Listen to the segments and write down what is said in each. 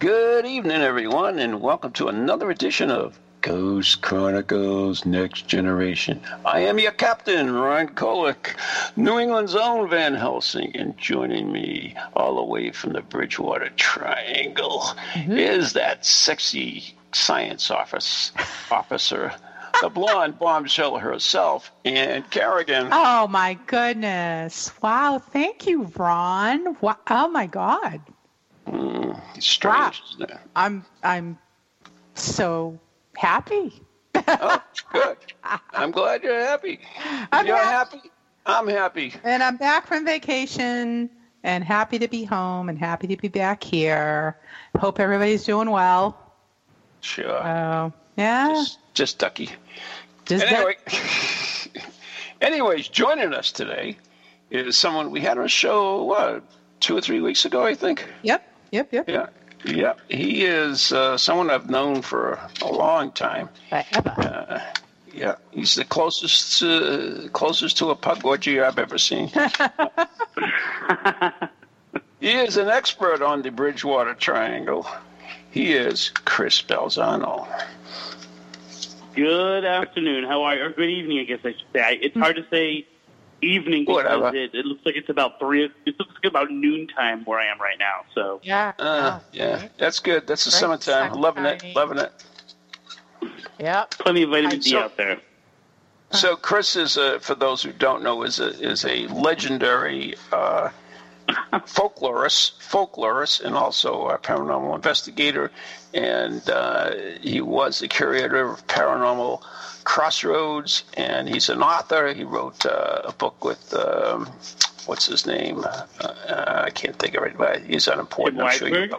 Good evening, everyone, and welcome to another edition of Ghost Chronicles Next Generation. I am your captain, Ron Kolek, New England's own Van Helsing, and joining me all the way from the Bridgewater Triangle mm-hmm. is that sexy science office officer, the blonde bombshell herself, Ann Carrigan. Oh my goodness! Wow, thank you, Ron. Wow. Oh my God, Mm, strange, isn't it? I'm I'm so happy. Oh, good. I'm glad you're happy. I'm you're hap- happy. I'm happy. And I'm back from vacation and happy to be home and happy to be back here. Hope everybody's doing well. Sure. Oh, yeah. just, just ducky. Just Anyway, anyways, joining us today is someone we had on a show what two or three weeks ago, I think. yep, yep, yep. Yeah, yeah. He is uh, someone I've known for a long time. Forever. Yeah, he's the closest uh, closest to a pug orgy I've ever seen. he is an expert on the Bridgewater Triangle. He is Chris Balzano. Good afternoon. How are you? Or good evening, I guess I should say. It's hard to say evening because Whatever. it, it looks like it's about three. It looks like about noontime where I am right now. So yeah. Uh, oh, yeah, that's good. That's the Right, summertime. Loving it. Loving it. Yep. plenty of vitamin D saw- out there. So Chris is, a, for those who don't know, is a is a legendary uh, folklorist, folklorist, and also a paranormal investigator, and uh, he was the curator of Paranormal Crossroads, and he's an author. He wrote uh, a book with. Um, What's his name? Uh, uh, I can't think of it, but he's unimportant. I'm sure, you,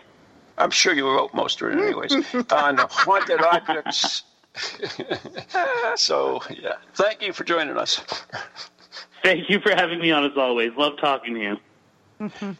I'm sure you wrote most of it, anyways. on haunted objects so yeah, thank you for joining us. Thank you for having me on as always. Love talking to you.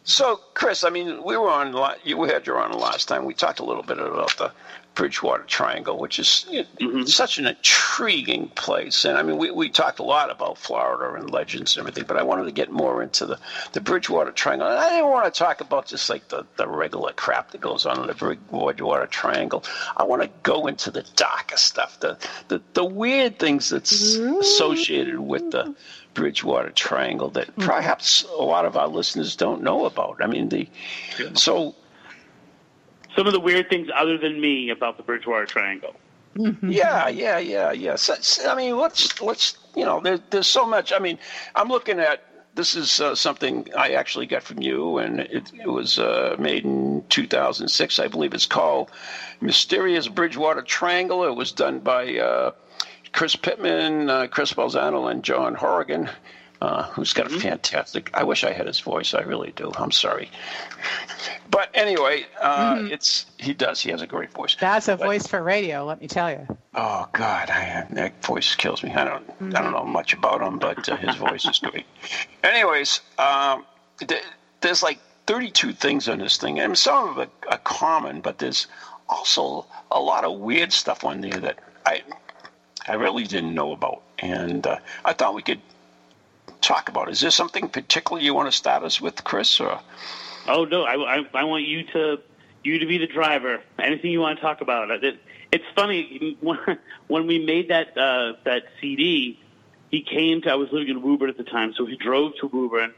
So, Chris, I mean, we were on. You we had you on last time. We talked a little bit about the Bridgewater Triangle, which is know, mm-hmm. such an intriguing place. And I mean, we, we talked a lot about Florida and legends and everything, but I wanted to get more into the, the Bridgewater Triangle. And I didn't want to talk about just like the, the regular crap that goes on in the Bridgewater Triangle. I want to go into the darker stuff, the, the, the weird things that's associated with the Bridgewater Triangle that mm-hmm. perhaps a lot of our listeners don't know about. I mean, the so Some of the weird things other than me about the Bridgewater Triangle. Yeah, yeah, yeah, yeah. So, so, I mean, let's let's you know, there, there's so much. I mean, I'm looking at this is uh, something I actually got from you, and it, it was uh, made in 2006, I believe. It's called Mysterious Bridgewater Triangle. It was done by uh, Chris Pittman, uh, Chris Balzano, and John Horrigan. Uh, who's got a fantastic? I wish I had his voice. I really do. I'm sorry, but anyway, uh, it's he does. He has a great voice. That's a But- voice for radio, let me tell you. Oh God, I, that voice kills me. I don't, I don't know much about him, but uh, his voice is great. Anyways, um, th- there's like 32 things on this thing, and some of it are common, but there's also a lot of weird stuff on there that I, I really didn't know about, and uh, I thought we could talk about. Is there something particular you want to start us with, Chris? Or Oh no, I, I, I want you to you to be the driver. Anything you want to talk about. It, it's funny when, when we made that uh, that CD. He came to. I was living in Woburn at the time, so he drove to Woburn,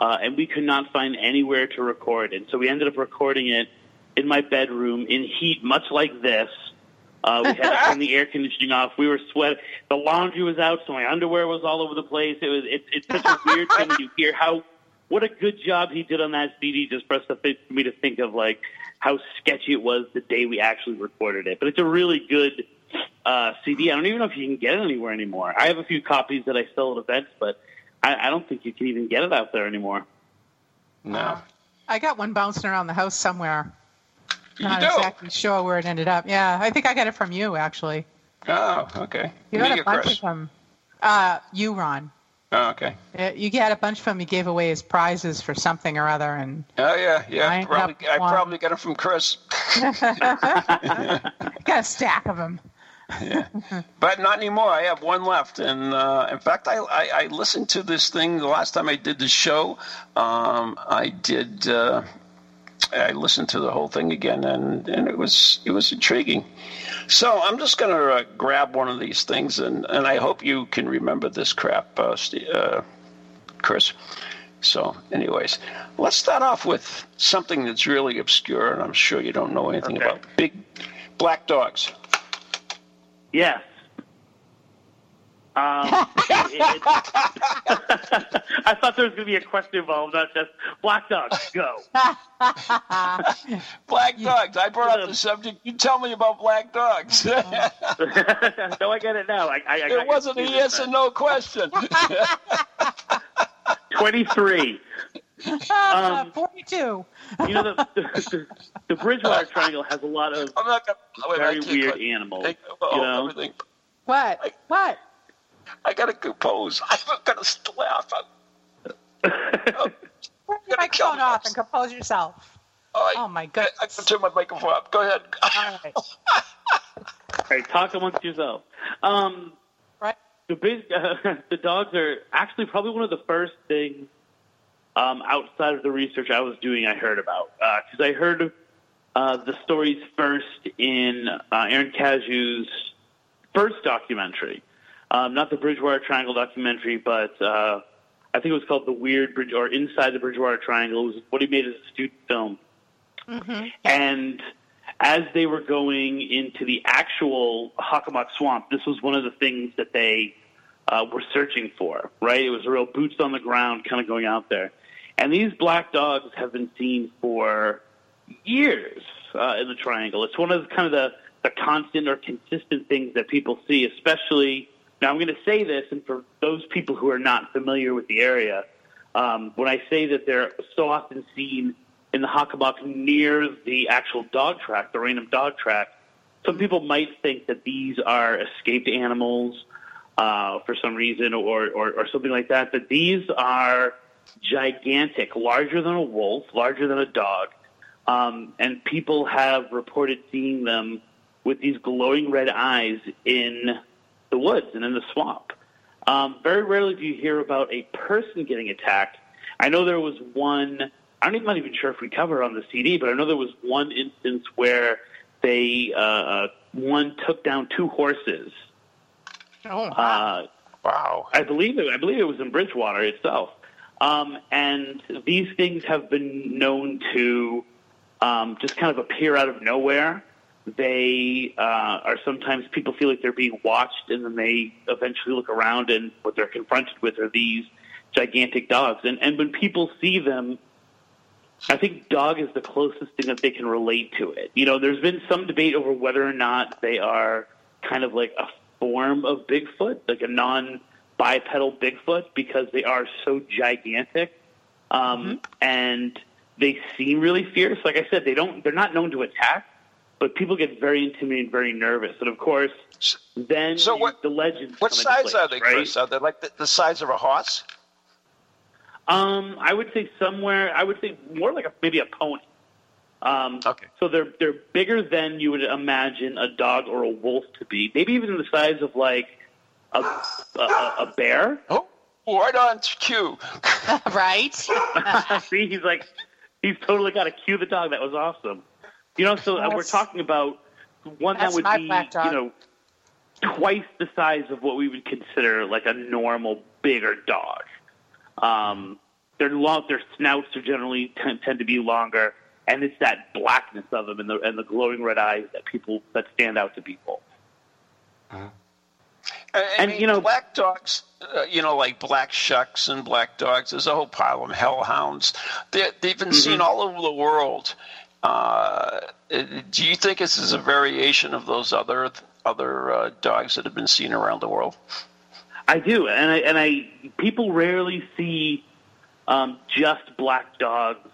uh, and we could not find anywhere to record it. So we ended up recording it in my bedroom in heat, much like this. Uh, we had to turn the air conditioning off. We were sweating. The laundry was out, so my underwear was all over the place. It was. It, it's such a weird thing when you hear how what a good job he did on that CD just for us to think, for me to think of like how sketchy it was the day we actually recorded it. But it's a really good uh, CD. I don't even know if you can get it anywhere anymore. I have a few copies that I sell at events, but I, I don't think you can even get it out there anymore. no? I got one bouncing around the house somewhere. Not do? exactly sure where it ended up. Yeah, I think I got it from you actually. Oh, okay. You got a bunch Chris? of them. Uh, you, Ron. Oh, okay. Uh, You got a bunch of them. You gave away as prizes for something or other, and Oh yeah, yeah. I probably, I one. probably got them from Chris, got a stack of them. yeah. but not anymore. I have one left, and uh, in fact, I, I I listened to this thing the last time I did the show. Um, I did. Uh, I listened to the whole thing again, and, and it was it was intriguing. So I'm just going to uh, grab one of these things, and, and I hope you can remember this crap, uh, uh, Chris. So, anyways, let's start off with something that's really obscure, and I'm sure you don't know anything Okay. about big black dogs. Yes. Um, it- I thought there was going to be a question involved, not just black dogs. Go. Black dogs. I brought up the subject. You tell me about black dogs. no, I get it now. I, I, I it wasn't a yes with or no question. that. Twenty-three. Um, Forty-two. You know the, the the Bridgewater Triangle has a lot of I'm not going to. Very can't weird quit. animals. Take- You oh, know, everything. What? What? I got to compose. I'm going to laugh. Turn your Gonna kill microphone me. off and compose yourself. I, Oh my I, goodness. I can turn my microphone up. Go ahead. All right. All right, talk amongst yourself. Um, Right. the big, uh, the dogs are actually probably one of the first things um, outside of the research I was doing. I heard about because I heard uh, the stories first in uh, Aaron Cadieux's first documentary, um, not the Bridgewater Triangle documentary, but uh, I think it was called the Weird Bridge or Inside the Bridgewater Triangle. It was what he made as a student film. And as they were going into the actual Hockomock Swamp, this was one of the things that they uh, were searching for, right? It was a real boots on the ground kind of going out there. And these black dogs have been seen for years uh, in the triangle. It's one of the, kind of the, the constant or consistent things that people see, especially. Now, I'm going to say this, and for those people who are not familiar with the area, um, when I say that they're so often seen in the Hockomock near the actual dog track, the Raynham dog track, some people might think that these are escaped animals uh, for some reason or, or, or something like that. But these are gigantic, larger than a wolf, larger than a dog. Um, and people have reported seeing them with these glowing red eyes in the woods and in the swamp. Um, very rarely do you hear about a person getting attacked. I know there was one. I'm not even sure if we cover it on the CD, but I know there was one instance where they uh, uh, one took down two horses. Oh, Uh, wow. I believe it. I believe it was in Bridgewater itself. Um, and these things have been known to um, just kind of appear out of nowhere. They uh, are sometimes people feel like they're being watched, and then they eventually look around, and what they're confronted with are these gigantic dogs. And and when people see them, I think dog is the closest thing that they can relate to it. You know, there's been some debate over whether or not they are kind of like a form of Bigfoot, like a non bipedal Bigfoot, because they are so gigantic. Um, And they seem really fierce. Like I said, they don't they're not known to attack, but people get very intimidated, very nervous. And of course, then So what- the legends What come into size place, are they, right? Chris? Are they like the, the size of a horse? Um, I would say somewhere. I would say more like a, maybe a pony. Um, Okay. So they're they're bigger than you would imagine a dog or a wolf to be. Maybe even the size of like a a, a bear. Oh, right on cue. right. See, he's like he's totally got to cue the dog. That was awesome. You know, so uh, we're talking about one that would be black dog. you know twice the size of what we would consider like a normal bigger dog. Um, their long, their snouts are generally tend, tend to be longer, and it's that blackness of them and the and the glowing red eyes that people that stand out to people. I, I And, mean, you know- black dogs, uh, you know, like black shucks and black dogs. There's a whole pile of them. Hellhounds. They, they've been seen all over the world. Uh, do you think this is a variation of those other other uh, dogs that have been seen around the world? I do, and I and I people rarely see um, just black dogs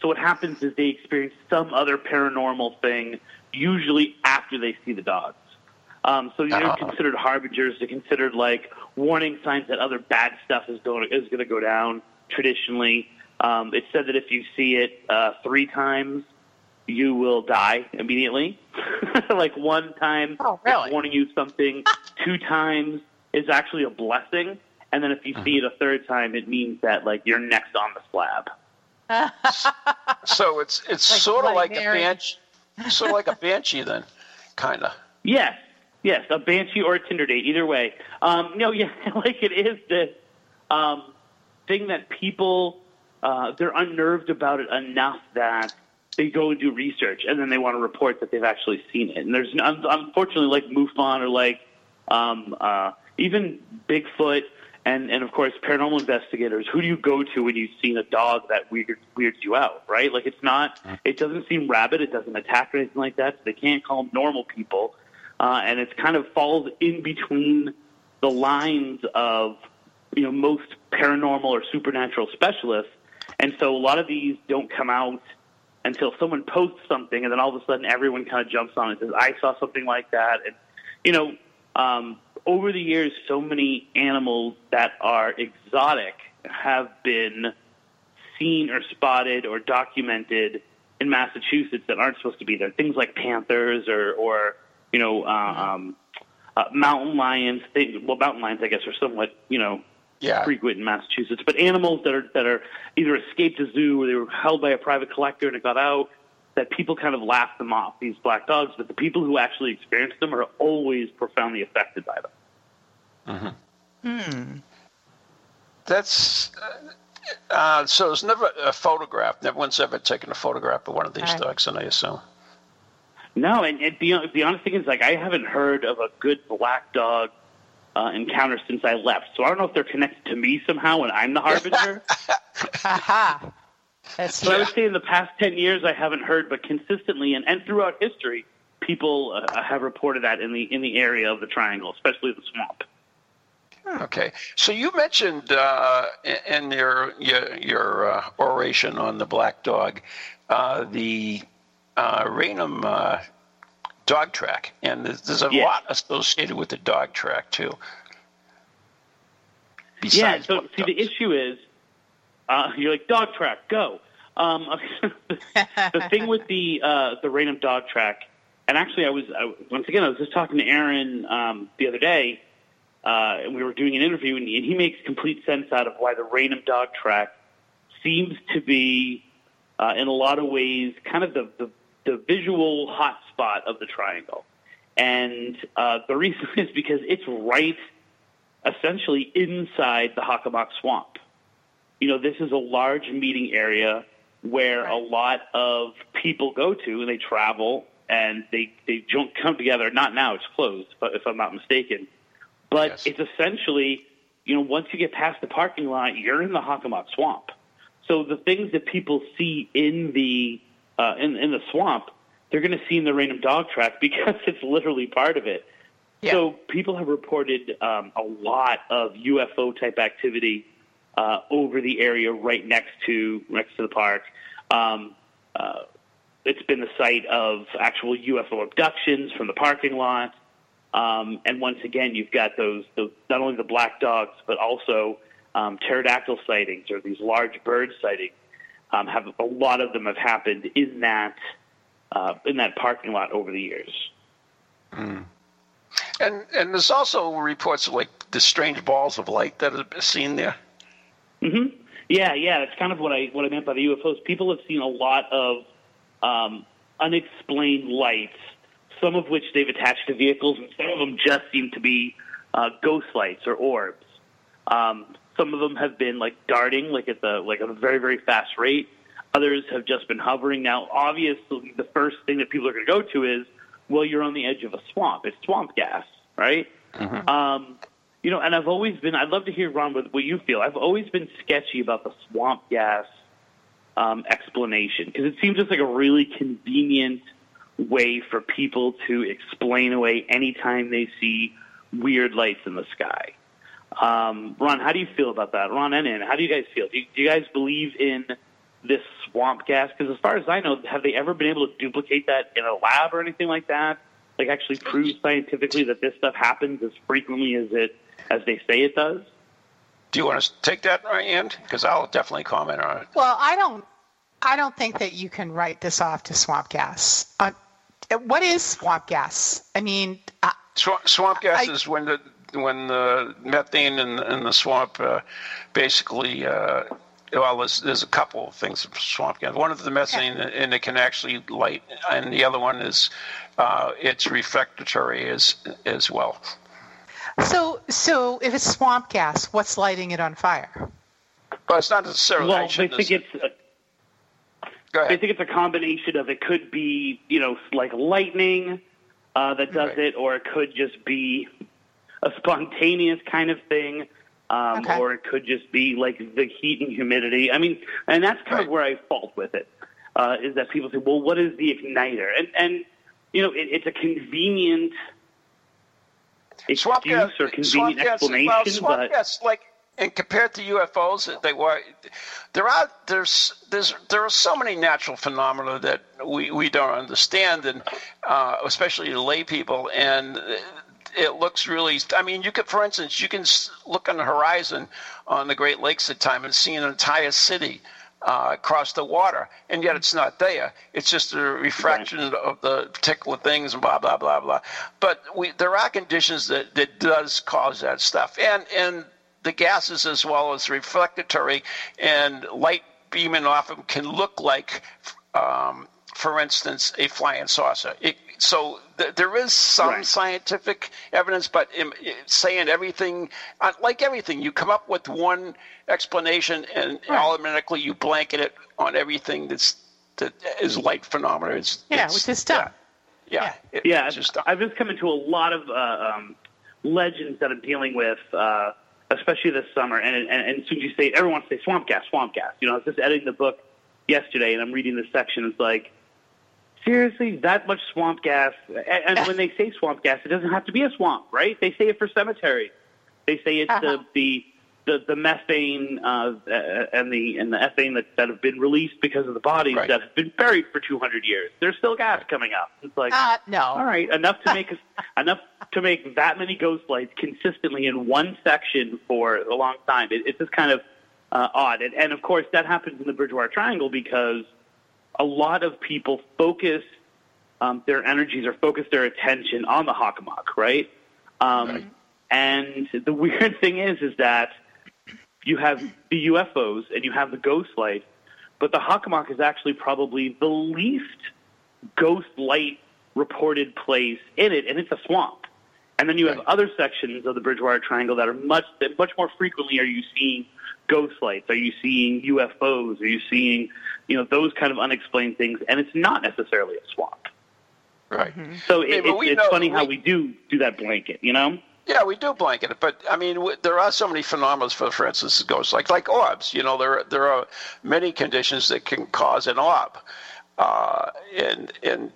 So what happens is they experience some other paranormal thing, usually after they see the dogs. Um, so they're Uh-huh. considered harbingers. They're considered like warning signs that other bad stuff is going is going to go down. Traditionally, um, it's said that if you see it uh, three times, you will die immediately. like one time, Oh, really? it's warning you something. Two times is actually a blessing, and then if you see it a third time, it means that like you're next on the slab. So it's it's Like sort of Bloody like a banshee, sort of like a banshee then, kind of. Yes, yes, a banshee or a Tinder date, either way. Um, no, yeah, like it is this um, thing that people uh, they're unnerved about it enough that they go and do research and then they want to report that they've actually seen it. And there's unfortunately like MUFON or like um, uh, even Bigfoot and and of course paranormal investigators. Who do you go to when you've seen a dog that weird, weirds you out? Right? Like it's not. It doesn't seem rabid. It doesn't attack or anything like that. So they can't call them normal people. Uh, and it kind of falls in between the lines of you know most paranormal or supernatural specialists. And so a lot of these don't come out until someone posts something, and then all of a sudden everyone kind of jumps on it and says, "I saw something like that." And you know, um, over the years, so many animals that are exotic have been seen or spotted or documented in Massachusetts that aren't supposed to be there. Things like panthers or, or you know, um, uh, mountain lions. Things, well, mountain lions, I guess, are somewhat, you know, Yeah. frequent in Massachusetts. But animals that are that are either escaped a zoo or they were held by a private collector and it got out. That people kind of laugh them off, these black dogs, but the people who actually experience them are always profoundly affected by them. Hmm. That's uh, uh, so. There's never a photograph. No one's ever taken a photograph of one of these Right. dogs, and I assume. No, and, and the, the honest thing is, like, I haven't heard of a good black dog uh, encounter since I left. So I don't know if they're connected to me somehow and I'm the harbinger. Haha. That's but I would say in the past 10 years, I haven't heard, but consistently and, and throughout history, people uh, have reported that in the, in the area of the triangle, especially the swamp. Okay, so you mentioned uh, in- in your your, your uh, oration on the black dog uh, the uh, Raynham uh, dog track, and there's, there's a Yeah. lot associated with the dog track too. Yeah, so see, the issue is, uh, you're like dog track, go. Um, the thing with the uh, the Raynham dog track, and actually, I was I, once again I was just talking to Aaron um, the other day, uh, and we were doing an interview, and, and he makes complete sense out of why the Raynham dog track seems to be, uh, in a lot of ways, kind of the the, the visual hotspot of the triangle, and uh, the reason is because it's right essentially inside the Hockomock Swamp. You know, this is a large meeting area where a lot of people go to and they travel and they, they don't come together. Not now, it's closed, but if I'm not mistaken. But Yes. it's essentially, you know, once you get past the parking lot, you're in the Hockomock Swamp. So the things that people see in the uh, in, in the swamp, they're going to see in the Raynham Dog Track because it's literally part of it. Yeah. So people have reported um, a lot of UFO type activity uh, over the area right next to next to the park. Um, uh, it's been the site of actual UFO abductions from the parking lot. Um, and once again, you've got those, those not only the black dogs, but also um, pterodactyl sightings or these large bird sightings. Um, have a lot of them have happened in that uh, in that parking lot over the years. and and there's also reports of like the strange balls of light that are seen there. hmm Yeah, yeah, that's kind of what I what I meant by the UFOs. People have seen a lot of um, unexplained lights, some of which they've attached to vehicles, and some of them just seem to be uh, ghost lights or orbs. Um, some of them have been like darting, like at the like at a very very fast rate. Others have just been hovering. Now, obviously, the first thing that people are going to go to is, well, you're on the edge of a swamp. It's swamp gas, right? Um, you know, and I've always been. I'd love to hear Ron what, what you feel. I've always been sketchy about the swamp gas um, explanation because it seems just like a really convenient way for people to explain away anytime they see weird lights in the sky. Um, Ron, how do you feel about that? Ron and Ann, how do you guys feel? Do you, do you guys believe in this swamp gas? Because as far as I know, have they ever been able to duplicate that in a lab or anything like that? Like actually prove scientifically that this stuff happens as frequently as it as they say it does? Do you want to take that, Ryan? Because I'll definitely comment on it. Well, I don't. I don't think that you can write this off to swamp gas. Uh, what is swamp gas? I mean, uh, swamp, swamp gas I, is when the when the methane in, in the swamp uh, basically. Uh, well, there's, there's a couple of things of swamp gas. One is the methane, yeah. and it can actually light, and the other one is uh, it's refractory as as well. So, so if it's swamp gas, what's lighting it on fire? Well, it's not necessarily. Well, I think it's. A, I think it's a combination of it could be you know like lightning uh, that does right. it, or it could just be a spontaneous kind of thing. Um, okay. Or it could just be like the heat and humidity. I mean, and that's kind right. of where I fault with it. Uh, is that people say, well, what is the igniter? And, and you know, it, it's a convenient swamp excuse gas, or convenient gas, explanation, well, swamp but gas, like and compared to UFOs, they were there are there's there's there are so many natural phenomena that we, we don't understand, and uh, especially lay people, and it looks really. I mean, you could, for instance, you can look on the horizon on the Great Lakes at time and see an entire city uh, across the water, and yet it's not there. It's just a refraction right. of the particular things and blah blah blah blah. But we, there are conditions that, that does cause that stuff, and and the gases as well as reflectatory and light beaming off them can look like. Um, for instance, a flying saucer. It, so th- there is some right. scientific evidence, but in, in saying everything, uh, like everything, you come up with one explanation and right. automatically you blanket it on everything that's that is light phenomena. It's, yeah, it's, which is dumb. Yeah, yeah, yeah just I've just come into a lot of uh, um, legends that I'm dealing with. Uh, especially this summer, and, and, and as soon as you say, everyone say swamp gas, swamp gas. You know, I was just editing the book yesterday, and I'm reading this section. It's like, seriously, that much swamp gas. And, and when they say swamp gas, it doesn't have to be a swamp, right? They say it for cemetery. They say it's uh-huh. the, the the the methane uh, and the and the ethane that, that have been released because of the bodies right. that have been buried for 200 years. There's still gas coming up. It's like uh, no, all right, enough to make us enough to make that many ghost lights consistently in one section for a long time. It, it's just kind of uh, odd, and, and of course that happens in the Bridgewater Triangle because a lot of people focus um, their energies or focus their attention on the Hockomock, right? Um, right? And the weird thing is, is that you have the UFOs and you have the ghost light, but the Hockomock is actually probably the least ghost light reported place in it, and it's a swamp. And then you have right. other sections of the Bridgewater Triangle that are much that much more frequently are you seeing ghost lights? Are you seeing UFOs? Are you seeing you know those kind of unexplained things? And it's not necessarily a swamp. Right. Mm-hmm. So it, it's, it's know, funny we, how we do do that blanket, you know. Yeah, we do blanket it, but I mean, there are so many phenomena for, for instance, ghosts like like orbs. You know, there there are many conditions that can cause an orb, uh, and and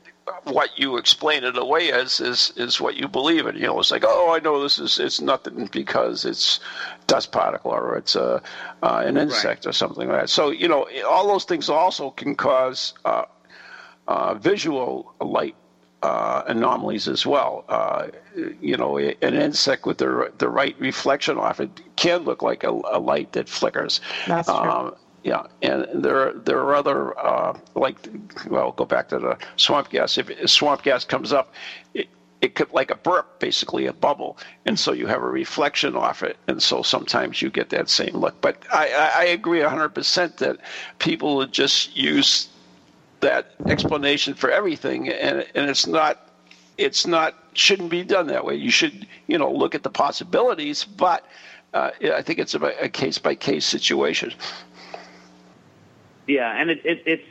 what you explain it away as is is what you believe in. You know, it's like, oh, I know this is it's nothing because it's dust particle or it's a uh, an insect right. or something like that. So you know, all those things also can cause uh, uh, visual light uh, anomalies as well. Uh, you know, an insect with the the right reflection off it can look like a, a light that flickers. That's true. Um, yeah, and there are, there are other uh, like well, go back to the swamp gas. If swamp gas comes up, it, it could like a burp, basically a bubble, and so you have a reflection off it, and so sometimes you get that same look. But I, I, agree 100% that people just use that explanation for everything, and and it's not it's not shouldn't be done that way. You should you know look at the possibilities, but uh, I think it's a case by case situation. Yeah, and it, it, it's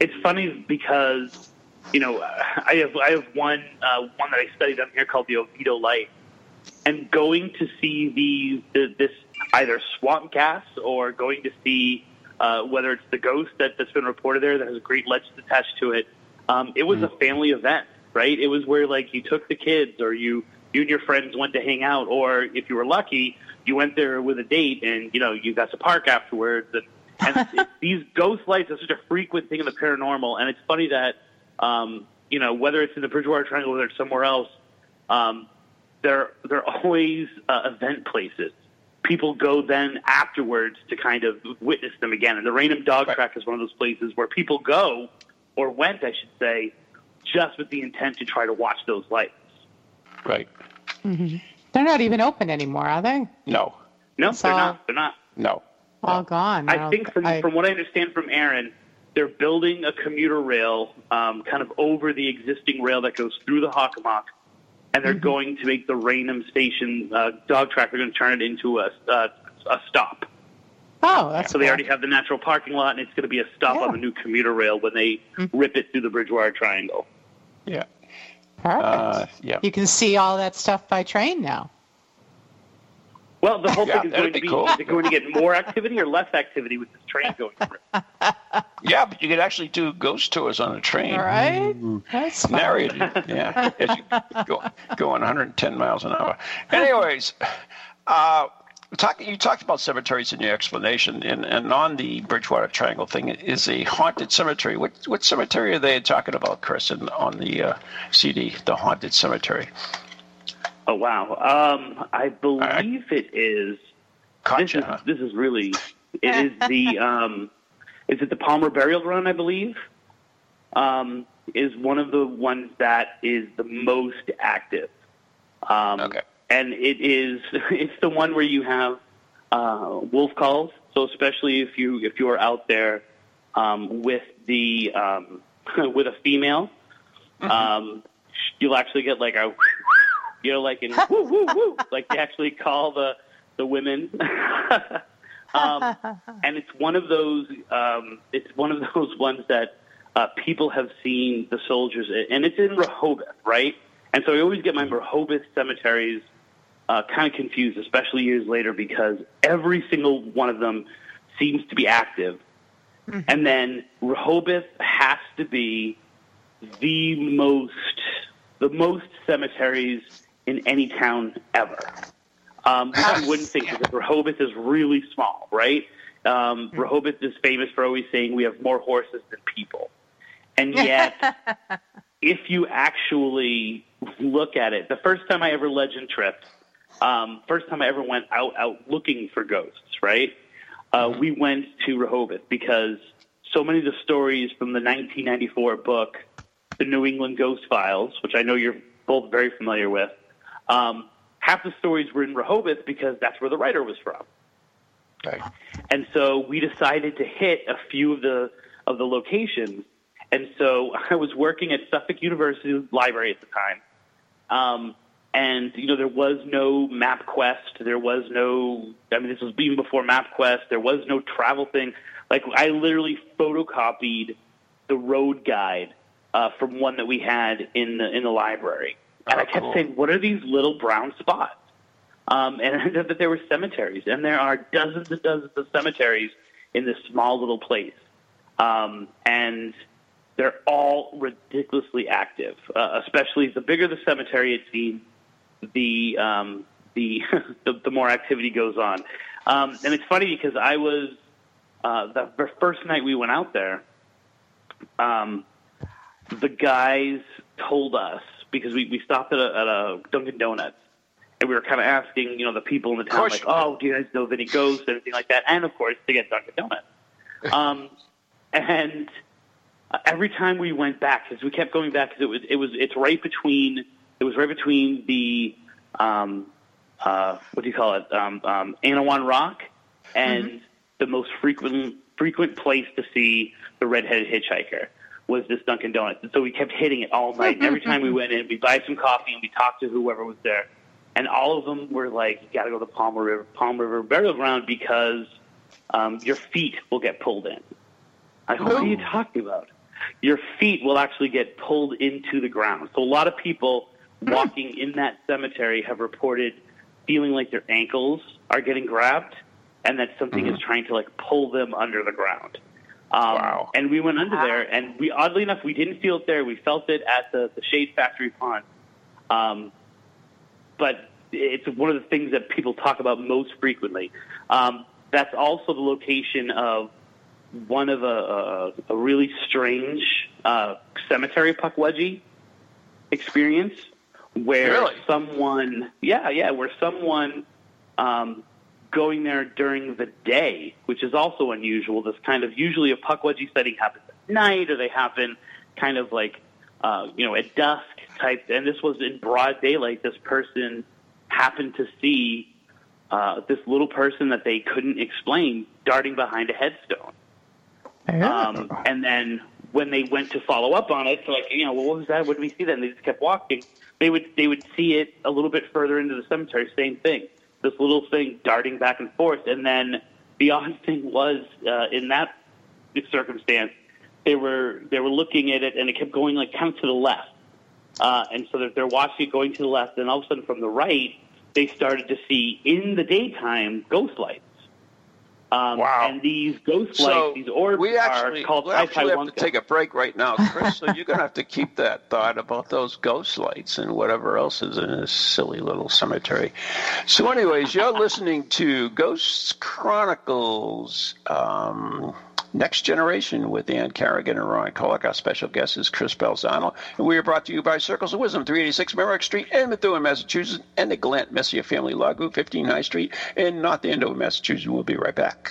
it's funny because you know I have I have one uh, one that I studied on here called the Oviedo Light, and going to see the, the this either swamp gas or going to see uh, whether it's the ghost that, that's been reported there that has a great legend attached to it. Um, it was mm. a family event, right? It was where like you took the kids or you you and your friends went to hang out, or if you were lucky, you went there with a date and you know you got to park afterwards and and these ghost lights are such a frequent thing in the paranormal. And it's funny that um, you know whether it's in the Bridgewater Triangle, whether it's somewhere else, um, they're they're always uh, event places. People go then afterwards to kind of witness them again. And the Raynham Dog Right. Track is one of those places where people go, or went, I should say, just with the intent to try to watch those lights. Right. They're not even open anymore, are they? No. No, So- they're not. They're not. No. All gone. I don't- think from I- from what I understand from Aaron, they're building a commuter rail um, kind of over the existing rail that goes through the Hockomock, and they're going to make the Raynham Station uh, dog track. They're going to turn it into a uh, a stop. oh, that's So they already have the natural parking lot, and it's going to be a stop Yeah. on the new commuter rail when they rip it through the Bridgewater Triangle. Yeah. Perfect. Uh, yeah. you can see all that stuff by train now. Well, the whole Yeah, thing is that'd going to be be: cool. is it going to get more activity or less activity with this train going through? Yeah, but you could actually do ghost tours on a train. All right? That's fun. Narrated, yeah. As you go, going 110 miles an hour. Anyways, uh, talk, you talked about cemeteries in your explanation, and, and on the Bridgewater Triangle thing is a haunted cemetery. What what cemetery are they talking about, Chris, in, on the uh, CD, the haunted cemetery? Oh wow! Um, I believe it is. This is this is really it is the um, is it the Palmer Burial Ground I believe um, is one of the ones that is the most active. Um, Okay. and it is it's the one where you have uh, wolf calls. So especially if you if you are out there um, with the um, with a female, um, you'll actually get like a you know like in woo woo woo like they actually call the the women. um, and it's one of those um, it's one of those ones that uh, people have seen the soldiers in, and it's in Rehoboth, right? And so I always get my Rehoboth cemeteries uh, kind of confused, especially years later, because every single one of them seems to be active. And then Rehoboth has to be the most the most cemeteries in any town ever. Um, you wouldn't think because Rehoboth is really small, right? Um, Rehoboth is famous for always saying we have more horses than people, and yet if you actually look at it, the first time I ever legend tripped, um, first time I ever went out out looking for ghosts, right? Uh, we went to Rehoboth because so many of the stories from the 1994 book, The New England Ghost Files, which I know you're both very familiar with, um, half the stories were in Rehoboth because that's where the writer was from. Okay. And so we decided to hit a few of the of the locations. And so I was working at Suffolk University Library at the time. Um, and you know there was no MapQuest. There was no. I mean, this was even before MapQuest. There was no travel thing. Like I literally photocopied the road guide uh, from one that we had in the in the library, and Oh, I kept cool. saying, "What are these little brown spots?" Um, and I said that there were cemeteries, and there are dozens and dozens of cemeteries in this small little place, um, and they're all ridiculously active. Uh, especially the bigger the cemetery, it seems, the um, the, the the more activity goes on. Um, and it's funny because I was uh, the the first night we went out there. Um, the guys told us because we, we stopped at a, at a Dunkin' Donuts and we were kind of asking, you know, the people in the town, like, oh, do you guys know of any ghosts, anything like that? And of course, to get Dunkin' Donuts. um, and every time we went back, because we kept going back, because it was it was it's right between it was right between the um, uh, what do you call it, um, um, Anawan Rock, and the most frequent frequent place to see the redheaded hitchhiker was this Dunkin' Donuts. And so we kept hitting it all night. And every time we went in, we buy some coffee and we talked to whoever was there. And all of them were like, "You got to go to Palmer River, Palmer River Burial Ground because um, your feet will get pulled in." I go, "What are you talking about?" Your feet will actually get pulled into the ground. So a lot of people walking in that cemetery have reported feeling like their ankles are getting grabbed, and that something is trying to like pull them under the ground. Um, Wow. And we went under there, and we oddly enough we didn't feel it there. We felt it at the, the Shad Factory Pond. Um, but it's one of the things that people talk about most frequently. Um, that's also the location of one of a, a, a really strange uh, cemetery pukwudgie experience where Really? someone, yeah, yeah, where someone um, going there during the day, which is also unusual. This kind of usually a pukwudgie setting happens at night, or they happen kind of like uh, you know at dusk type. And this was in broad daylight. This person happened to see uh, this little person that they couldn't explain darting behind a headstone. Um, and then when they went to follow up on it, like you know, well, what was that? What did we see then? They just kept walking. They would they would see it a little bit further into the cemetery. Same thing. This little thing darting back and forth. And then the odd thing was uh, in that circumstance, they were they were looking at it and it kept going like kind of to the left. Uh, and so they're, they're watching it going to the left, and all of a sudden from the right, they started to see in the daytime ghost lights. Um, Wow. And these ghost So lights, these orbs, we actually, are called we actually have to take a break right now, Chris. so you're going to have to keep that thought about those ghost lights and whatever else is in this silly little cemetery. So, anyways, you're listening to Ghosts Chronicles. Um, Next Generation with Ann Carrigan and Ron Kolek. Our special guest is Chris Balzano. And we are brought to you by Circles of Wisdom, 386 Merrick Street in Methuen, Massachusetts, and the Glant Messier Family Law Group, 15 High Street in North Andover, Massachusetts. We'll be right back.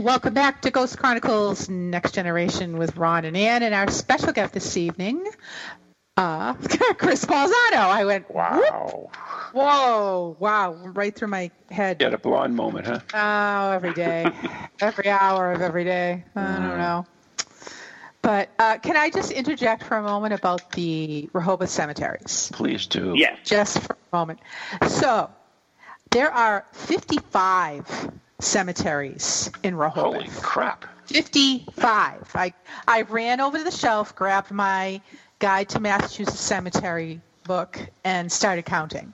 And welcome back to Ghost Chronicles Next Generation with Ron and Ann. And our special guest this evening, uh, Chris Balzano. I went, Wow. whoa, wow, right through my head. You had a blonde moment, huh? Oh, every day, every hour of every day. I don't know. But uh, can I just interject for a moment about the Rehoboth cemeteries? Please do. Yes. Just for a moment. So, there are 55 cemeteries in Rehoboth. Holy crap. 55. I, I ran over to the shelf, grabbed my Guide to Massachusetts Cemetery book, and started counting.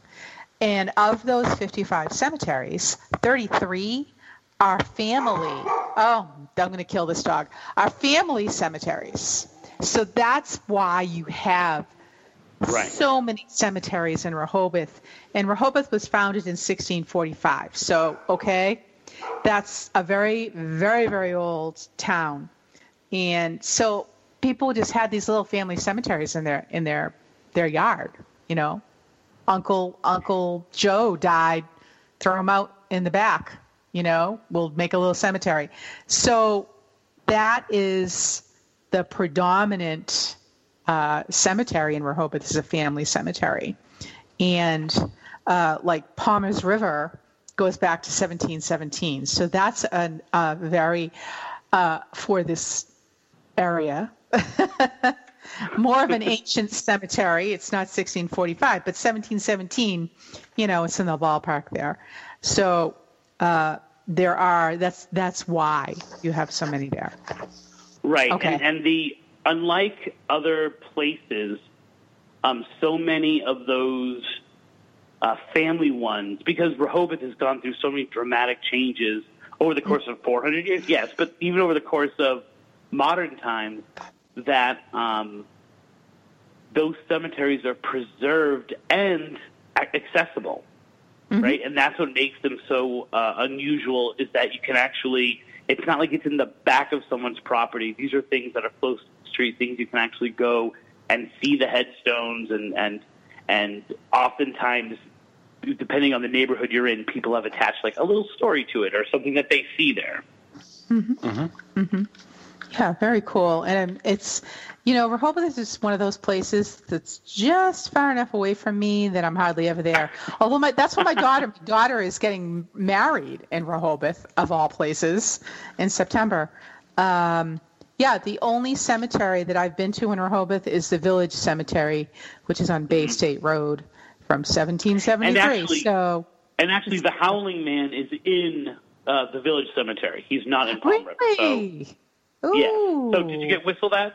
And of those 55 cemeteries, 33 are family. Oh, I'm going to kill this dog. Are family cemeteries. So that's why you have Right. so many cemeteries in Rehoboth. And Rehoboth was founded in 1645. So, okay, that's a very, very, very old town. And so people just had these little family cemeteries in their in their their yard, you know. Uncle Uncle Joe died, throw him out in the back, you know, we'll make a little cemetery. So that is the predominant uh, cemetery in Rehoboth This is a family cemetery, and uh, like Palmer's River goes back to 1717. So that's a, a very uh, for this area. More of an ancient cemetery. It's not 1645, but 1717. You know, it's in the ballpark there. So uh, there are. That's that's why you have so many there. Right. Okay. And, and the unlike other places, um, so many of those uh, family ones, because Rehoboth has gone through so many dramatic changes over the course of 400 years, yes, but even over the course of modern times, that um, those cemeteries are preserved and accessible, right? And that's what makes them so uh, unusual is that you can actually, it's not like it's in the back of someone's property. These are things that are close to the street, things you can actually go and see the headstones and, and, and oftentimes depending on the neighborhood you're in, people have attached like a little story to it or something that they see there. Yeah, very cool. And um, it's, you know, Rehoboth is just one of those places that's just far enough away from me that I'm hardly ever there. Although my, that's what my daughter, my daughter is getting married in Rehoboth, of all places, in September. Um, yeah, the only cemetery that I've been to in Rehoboth is the Village Cemetery, which is on Bay State Road from 1773. And actually- so, And actually, the Howling Man is in uh, the village cemetery. He's not in Palmer River. So, really? yeah. Ooh, So did you get whistled at?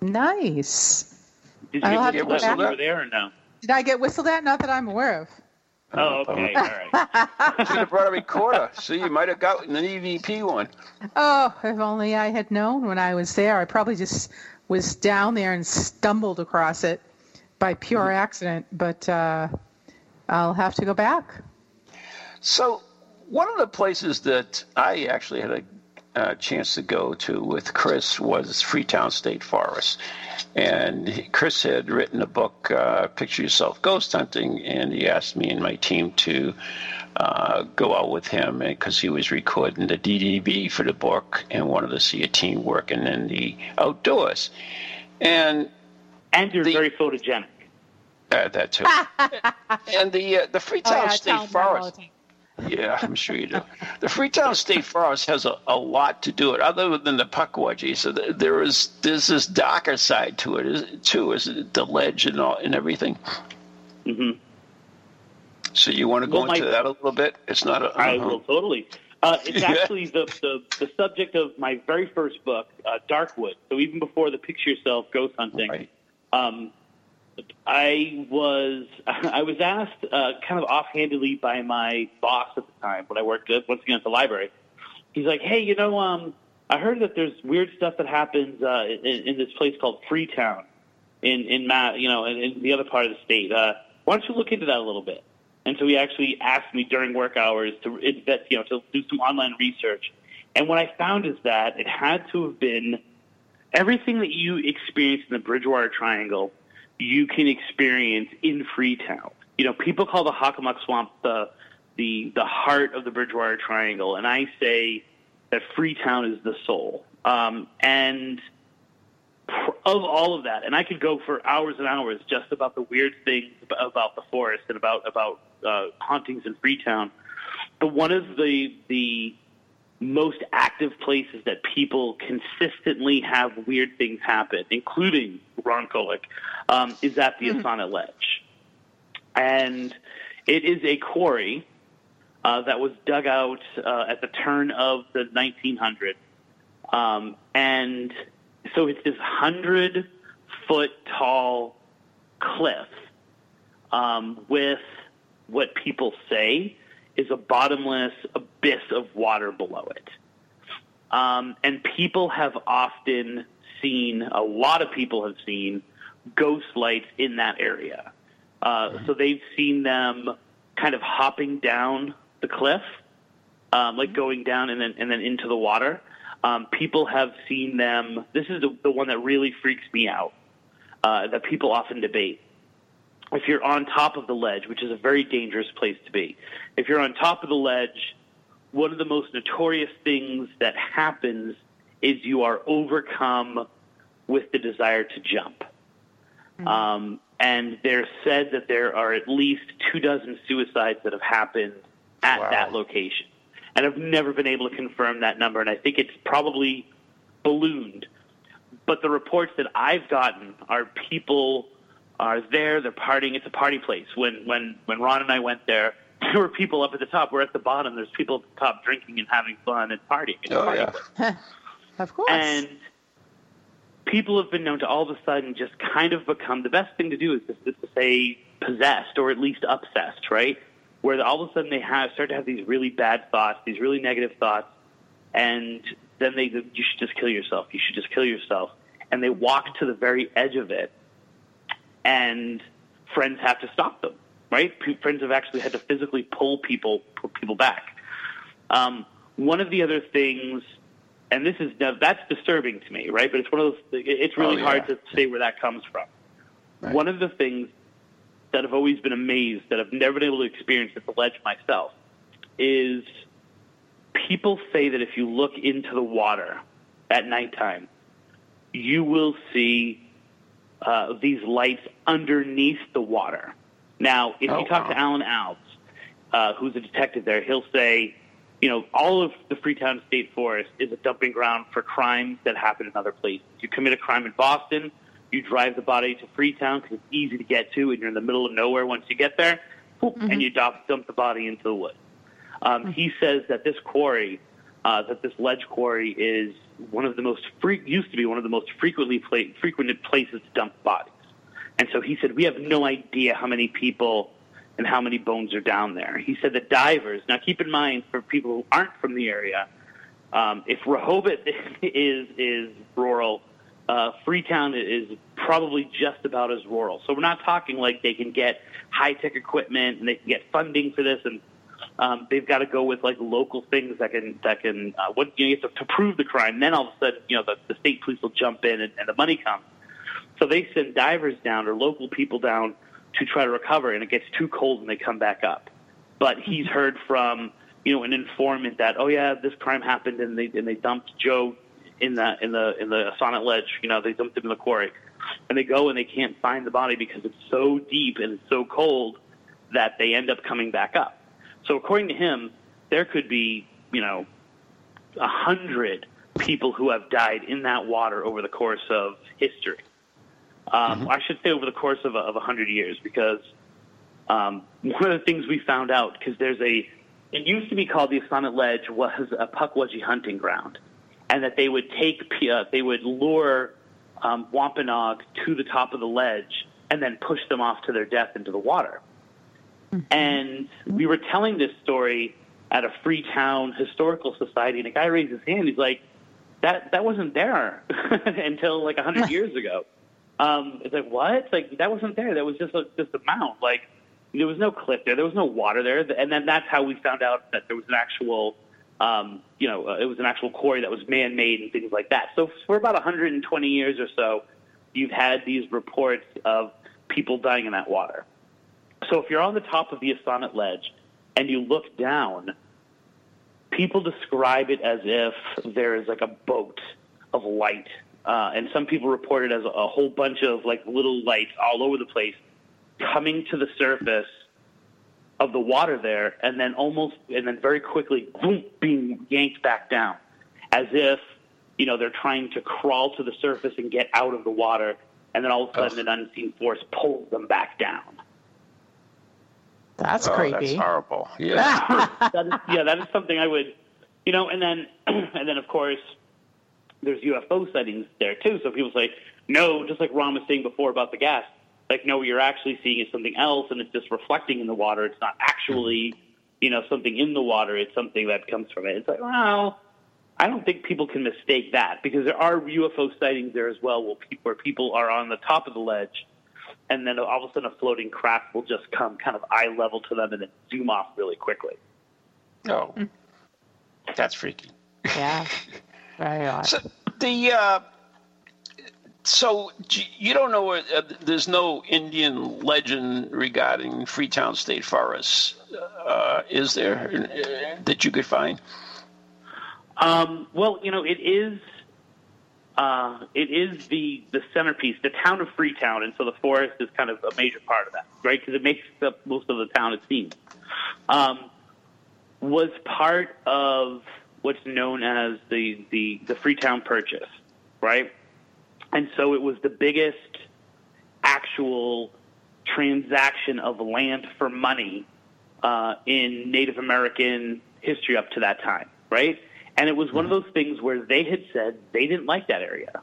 nice. Did you I'll get go whistled over there or no? Did I get whistled at? Not that I'm aware of. Oh, okay. All right. Should have brought a recorder. See, you might have gotten an EVP one. Oh, if only I had known when I was there. I probably just was down there and stumbled across it by pure accident. But uh, I'll have to go back. So, one of the places that I actually had a uh, chance to go to with Chris was Freetown State Forest. And Chris had written a book, uh, Picture Yourself Ghost Hunting, and he asked me and my team to uh, go out with him because he was recording the DDB for the book and wanted to see a team working in the outdoors. And And you're The- very photogenic. uh, that too. and the uh, the Freetown Oh, yeah, State tell them Forest. The. Yeah, I'm sure you do. The Freetown State Forest has a, a lot to do it, other than the Pukwudgie. So th- there is there's this darker side to it is, too, is it? the ledge and all and everything. Mm-hmm. So you want to go Well, my- into that a little bit? It's not a. I uh-huh. will totally. Uh, it's actually the, the, the subject of my very first book, uh, Darkwood. So even before the Picture Yourself Ghost Hunting, Right. um, I was I was asked uh, kind of offhandedly by my boss at the time when I worked at, once again at the library. He's like, "Hey, you know, um, I heard that there's weird stuff that happens uh, in, in this place called Freetown, in in Ma- you know, in, in the other part of the state. Uh, why don't you look into that a little bit?" And so he actually asked me during work hours to invest, you know, to do some online research. And what I found is that it had to have been everything that you experience in the Bridgewater Triangle, you can experience in Freetown. You know, people call the Hockomock Swamp the the the heart of the Bridgewater Triangle, and I say that Freetown is the soul. Um, and of all of that, and I could go for hours and hours just about the weird things ab- about the forest and about about uh, hauntings in Freetown. But one of the the most active places that people consistently have weird things happen, including Ron Kolek, um, is at the Assonet Ledge. And it is a quarry uh, that was dug out uh, at the turn of the 1900s. Um, and so it's this 100 foot tall cliff um, with what people say is a bottomless abyss of water below it. Um, and people have often seen, a lot of people have seen ghost lights in that area. Uh, so they've seen them kind of hopping down the cliff, um, like going down and then and then into the water. Um, people have seen them. This is the, the one that really freaks me out. Uh, that people often debate. If you're on top of the ledge, which is a very dangerous place to be, if you're on top of the ledge, one of the most notorious things that happens is you are overcome with the desire to jump. Um, and they're said that there are at least two dozen suicides that have happened at Wow. that location. And I've never been able to confirm that number, and I think it's probably ballooned. But the reports that I've gotten are people are there, they're partying. It's a party place. When when when Ron and I went there, there were people up at the top. We're at the bottom. There's people at the top drinking and having fun and partying. It's a Oh, party yeah. Of course. and people have been known to all of a sudden just kind of become the best thing to do is just, is to say possessed or at least obsessed, right? Where all of a sudden they have start to have these really bad thoughts, these really negative thoughts, and then they you should just kill yourself. You should just kill yourself, and they walk to the very edge of it, and friends have to stop them, right? Friends have actually had to physically pull people pull people back. Um, one of the other things, and this is that's disturbing to me, right? But it's one of those. It's really Oh, yeah. hard to say where that comes from. Right. One of the things that I've always been amazed that I've never been able to experience at the ledge myself is people say that if you look into the water at nighttime, you will see uh, these lights underneath the water. Now, if Oh, you talk wow. to Alan Alves, uh, who's a detective there, he'll say, you know, all of the Freetown State Forest is a dumping ground for crimes that happen in other places. You commit a crime in Boston, you drive the body to Freetown because it's easy to get to, and you're in the middle of nowhere once you get there, whoop, and you dump, dump the body into the woods. Um, He says that this quarry, uh, that this ledge quarry, is one of the most fre- used to be one of the most frequently pla- frequented places to dump bodies. And so he said, we have no idea how many people and how many bones are down there. He said that divers, now keep in mind for people who aren't from the area, um, if Rehoboth is, is rural, uh, Freetown is probably just about as rural. So we're not talking like they can get high tech equipment and they can get funding for this and um, they've got to go with like local things that can that can uh, what you, know, you have to, to prove the crime. Then all of a sudden, you know, the, the state police will jump in and, and the money comes. So they send divers down or local people down to try to recover, and it gets too cold and they come back up. But he's heard from you know an informant that oh yeah, this crime happened and they and they dumped Joe in the in the in the Assonet Ledge. You know, they dumped him in the quarry, and they go and they can't find the body because it's so deep and it's so cold that they end up coming back up. So according to him, there could be you know a hundred people who have died in that water over the course of history. Um, I should say over the course of a, of a hundred years, because um, one of the things we found out because there's a it used to be called the Assonet Ledge was a Pukwudgie hunting ground, and that they would take uh, they would lure um, Wampanoag to the top of the ledge and then push them off to their death into the water. And we were telling this story at a Freetown Historical Society, and a guy raised his hand. He's like, "That that wasn't there until like a hundred years ago." Um, it's like what? It's like that wasn't there. That was just a, just a mound. Like there was no cliff there. There was no water there. And then that's how we found out that there was an actual, um, you know, uh, it was an actual quarry that was man-made and things like that. So for about 120 years or so, you've had these reports of people dying in that water. So if you're on the top of the Assonet Ledge and you look down, people describe it as if there is like a boat of light. Uh, and some people report it as a, whole bunch of like little lights all over the place coming to the surface of the water there and then almost and then very quickly boom, being yanked back down as if you know they're trying to crawl to the surface and get out of the water and then all of a sudden an unseen force pulls them back down That's Oh, creepy. That's horrible. Yeah. that is, yeah, that is something I would, you know, and then and then of course there's UFO sightings there too. So people say no, just like Ron was saying before about the gas. Like no, what you're actually seeing is something else, and it's just reflecting in the water. It's not actually, you know, something in the water. It's something that comes from it. It's like well. I don't think people can mistake that because there are UFO sightings there as well where people, where people are on the top of the ledge and then all of a sudden a floating craft will just come kind of eye level to them and then zoom off really quickly. No. That's freaky. yeah. Very odd. So the uh, so you don't know uh, there's no Indian legend regarding Freetown State Forest, uh, is there uh, that you could find? Um, well, you know, it is uh, it is the the centerpiece, the town of Freetown, and so the forest is kind of a major part of that, right? Because it makes up most of the town, it seems. Um, was part of what's known as the, the the Freetown Purchase, right? And so it was the biggest actual transaction of land for money uh, in Native American history up to that time, right? And it was one of those things where they had said they didn't like that area.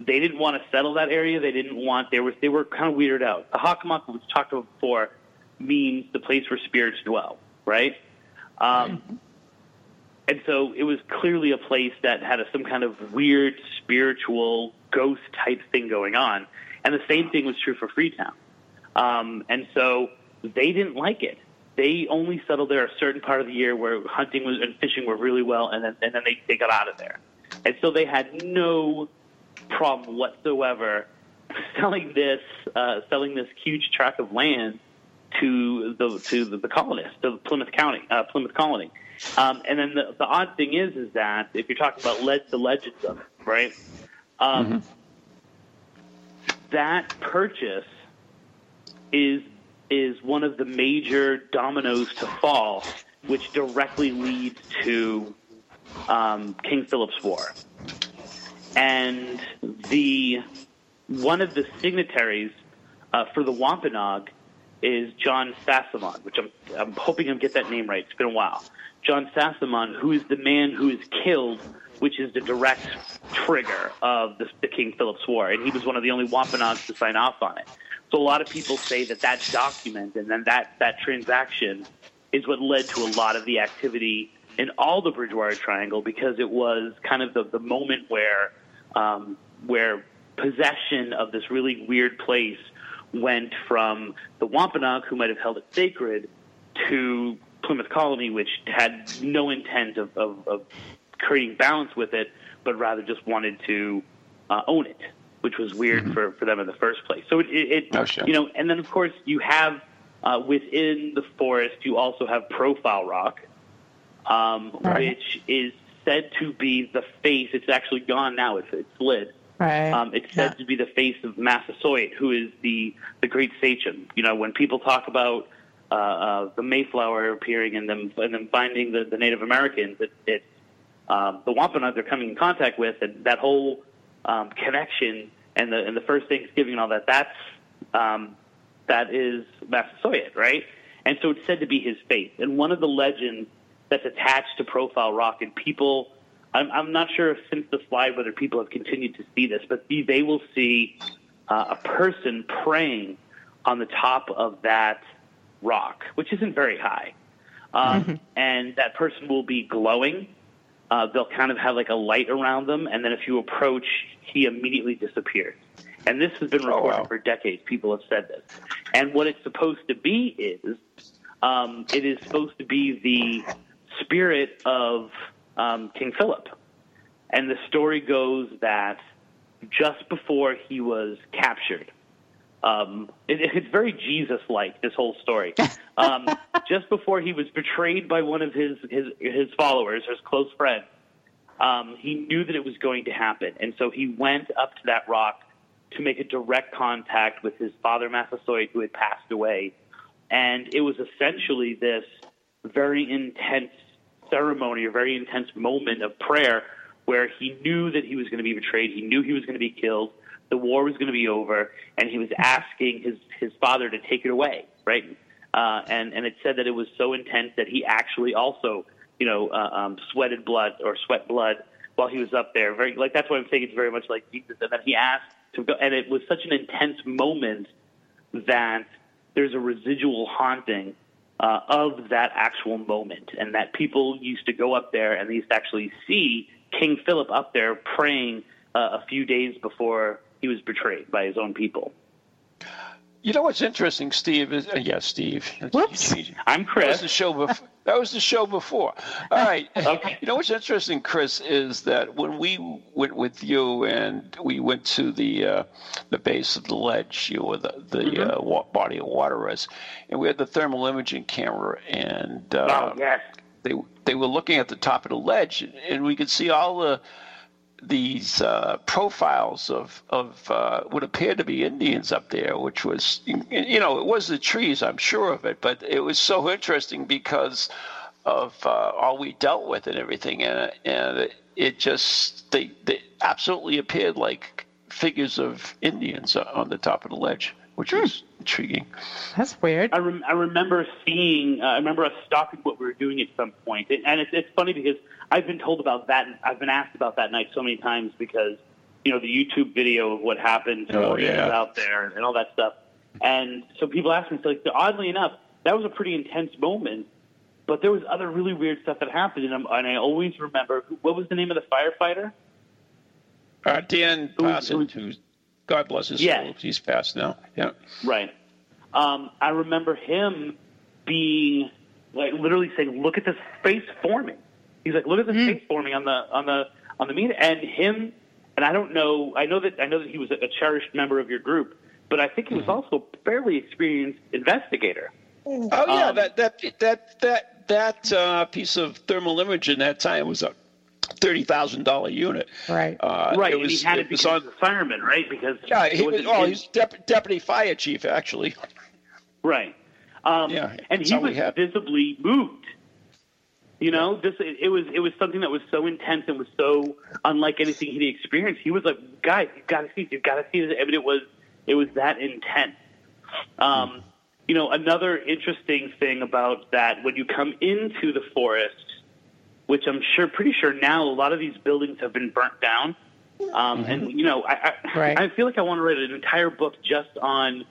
They didn't want to settle that area. They didn't want. They were they were kind of weirded out. The Hockomock, which talked about before, means the place where spirits dwell, right? Um, and so it was clearly a place that had a, some kind of weird spiritual ghost type thing going on. And the same thing was true for Freetown. Um, and so they didn't like it. They only settled there a certain part of the year where hunting was, and fishing were really well, and then, and then they, they got out of there. And so they had no problem whatsoever selling this uh, selling this huge tract of land to the to the, the colonists, to Plymouth County, uh, Plymouth Colony. Um, and then the, the odd thing is, is that if you're talking about le- the legends of it, right? Um, mm-hmm. That purchase is is one of the major dominoes to fall, which directly leads to um, King Philip's War. And the one of the signatories uh, for the Wampanoag is John Sassamon, which I'm, I'm hoping I'm get that name right. It's been a while. John Sassamon, who is the man who is killed, which is the direct trigger of the, the King Philip's War, and he was one of the only Wampanoags to sign off on it. So a lot of people say that that document and then that that transaction is what led to a lot of the activity in all the Bridgewater Triangle because it was kind of the, the moment where um, where possession of this really weird place went from the Wampanoag, who might have held it sacred, to Plymouth Colony, which had no intent of, of, of creating balance with it, but rather just wanted to uh, own it, which was weird mm-hmm. for, for them in the first place. So it, it, it oh, sure. you know, and then of course you have uh, within the forest, you also have Profile Rock, um, right. which is said to be the face. It's actually gone now. It's, it's slid Right. Um, it's said yeah. to be the face of Massasoit, who is the the great sachem. You know, when people talk about uh, uh, the Mayflower appearing and them and them finding the, the Native Americans, it, it's um, the Wampanoag they're coming in contact with, and that whole um, connection and the and the first Thanksgiving and all that. That's um, that is Massasoit, right? And so it's said to be his face. And one of the legends that's attached to Profile Rock, and people I'm, I'm not sure if since the slide whether people have continued to see this, but they will see uh, a person praying on the top of that rock, which isn't very high. Um, mm-hmm. And that person will be glowing. Uh, they'll kind of have like a light around them, and then if you approach, he immediately disappears. And this has been reported oh, wow. for decades. People have said this. And what it's supposed to be is, um, it is supposed to be the spirit of um, King Philip. And the story goes that just before he was captured, um, it, it's very Jesus-like. This whole story. Um, just before he was betrayed by one of his his his followers, his close friend, um, he knew that it was going to happen, and so he went up to that rock to make a direct contact with his father Massasoit, who had passed away, and it was essentially this very intense ceremony, a very intense moment of prayer where he knew that he was going to be betrayed. He knew he was going to be killed. The war was going to be over, and he was asking his his father to take it away, right? Uh, and and it said that it was so intense that he actually also, you know, uh, um, sweated blood or sweat blood while he was up there. Very like that's why I'm saying it's very much like Jesus. And then he asked to go, and it was such an intense moment that there's a residual haunting uh, of that actual moment, and that people used to go up there and they used to actually see King Philip up there praying uh, a few days before he was betrayed by his own people. You know what's interesting, Steve? Is, uh, yeah, Steve. Whoops. I'm Chris. That was the show before. that was the show before. All right. okay. You know what's interesting, Chris, is that when we went with you and we went to the uh, the base of the ledge, you know, where the the mm-hmm. uh, body of water is, and we had the thermal imaging camera, and uh, oh, yes. they they were looking at the top of the ledge, and we could see all the these uh, profiles of of uh, what appeared to be Indians up there, which was you know it was the trees, I'm sure of it, but it was so interesting because of uh, all we dealt with and everything, and and it just they they absolutely appeared like figures of Indians on the top of the ledge, which hmm. was intriguing. That's weird. I, rem- I remember seeing, uh, I remember us stopping what we were doing at some point, and it's, it's funny because I've been told about that. I've been asked about that night so many times because you know the YouTube video of what happened oh, yeah. out there and all that stuff. And so people ask me, so like, oddly enough, that was a pretty intense moment. But there was other really weird stuff that happened, and, and i always remember what was the name of the firefighter? Uh, Dan Parson, who, God bless his yeah. soul, he's passed now. Yeah, right. Um, I remember him being like literally saying, "Look at this face forming." He's like, "Look at this mm. face forming on the on the on the meet," and him. And I don't know. I know that I know that he was a cherished member of your group, but I think he was mm-hmm. also a fairly experienced investigator. Oh yeah, um, that that that that that uh, piece of thermal imaging that time was a thirty thousand dollar unit. Right. Uh, right. It was, and he had it, it because on, he was a fireman, right? Because yeah, he was. Oh, he's dep- deputy fire chief actually. Right. Um, yeah. And he was visibly moved. You know, this it, it, was it was something that was so intense and was so unlike anything he'd experienced. He was like, "Guys, you've got to see, this. you've got to see this." I mean, it was it was that intense. Um, you know, another interesting thing about that when you come into the forest which I'm sure, pretty sure now a lot of these buildings have been burnt down. Um. And you know, I I, right. I feel like I want to write an entire book just on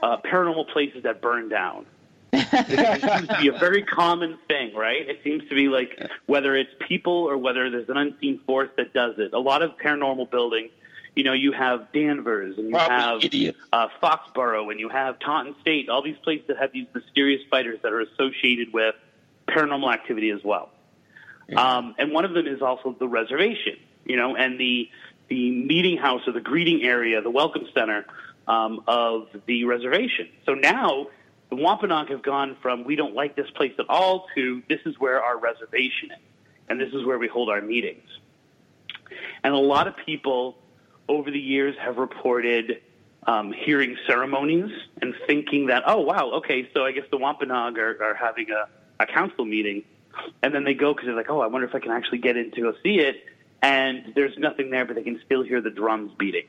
uh, paranormal places that burn down. It seems to be a very common thing, right? It seems to be like whether it's people or whether there's an unseen force that does it. A lot of paranormal buildings, you know, you have Danvers and you Probably have uh, Foxborough and you have Taunton State, all these places that have these mysterious fighters that are associated with paranormal activity as well. Um, and one of them is also the reservation, you know, and the the meeting house or the greeting area, the welcome center um, of the reservation. So now the Wampanoag have gone from we don't like this place at all to this is where our reservation is, and this is where we hold our meetings. And a lot of people over the years have reported um, hearing ceremonies and thinking that, oh, wow, okay, so I guess the Wampanoag are, are having a, a council meeting and then they go because they're like, oh, I wonder if I can actually get in to go see it. And there's nothing there, but they can still hear the drums beating,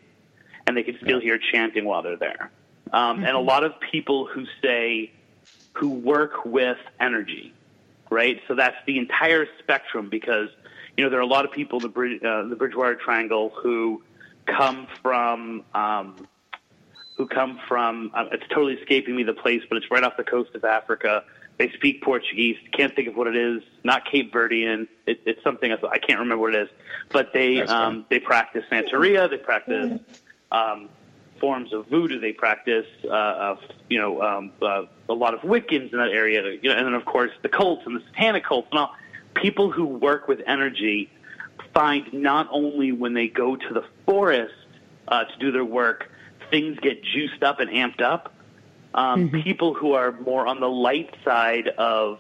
and they can still hear chanting while they're there. Um, mm-hmm. And a lot of people who say who work with energy, right? So that's the entire spectrum because you know there are a lot of people in the, Bridge, uh, the Bridgewater Triangle who come from um, who come from. Uh, it's totally escaping me the place, but it's right off the coast of Africa they speak Portuguese. Can't think of what it is. Not Cape Verdean. It, it's something. I can't remember what it is. But they um, they practice Santeria. They practice um, forms of voodoo. They practice uh, of, you know um, uh, a lot of Wiccans in that area. You know, and then of course the cults and the satanic cults and all. People who work with energy find not only when they go to the forest uh, to do their work, things get juiced up and amped up um, mm-hmm. People who are more on the light side of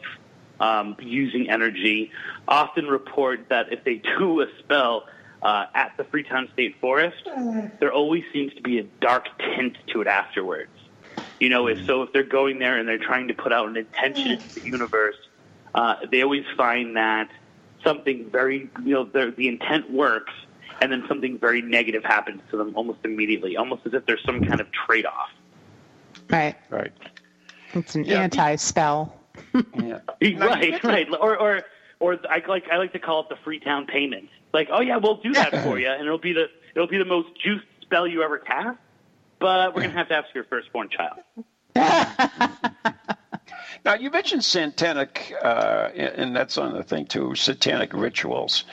um, using energy often report that if they do a spell uh, at the Freetown State Forest, there always seems to be a dark tint to it afterwards. You know, if so, if they're going there and they're trying to put out an intention into the universe, uh, they always find that something very, you know, the intent works, and then something very negative happens to them almost immediately, almost as if there's some kind of trade-off. Right. Right. It's an yeah. anti-spell. yeah. right, right. Or, or, or I like I like to call it the Freetown payment. Like, oh yeah, we'll do that for you, and it'll be the it'll be the most juiced spell you ever cast. But we're gonna have to ask your firstborn child. now you mentioned satanic, uh, and that's on the thing too. Satanic rituals.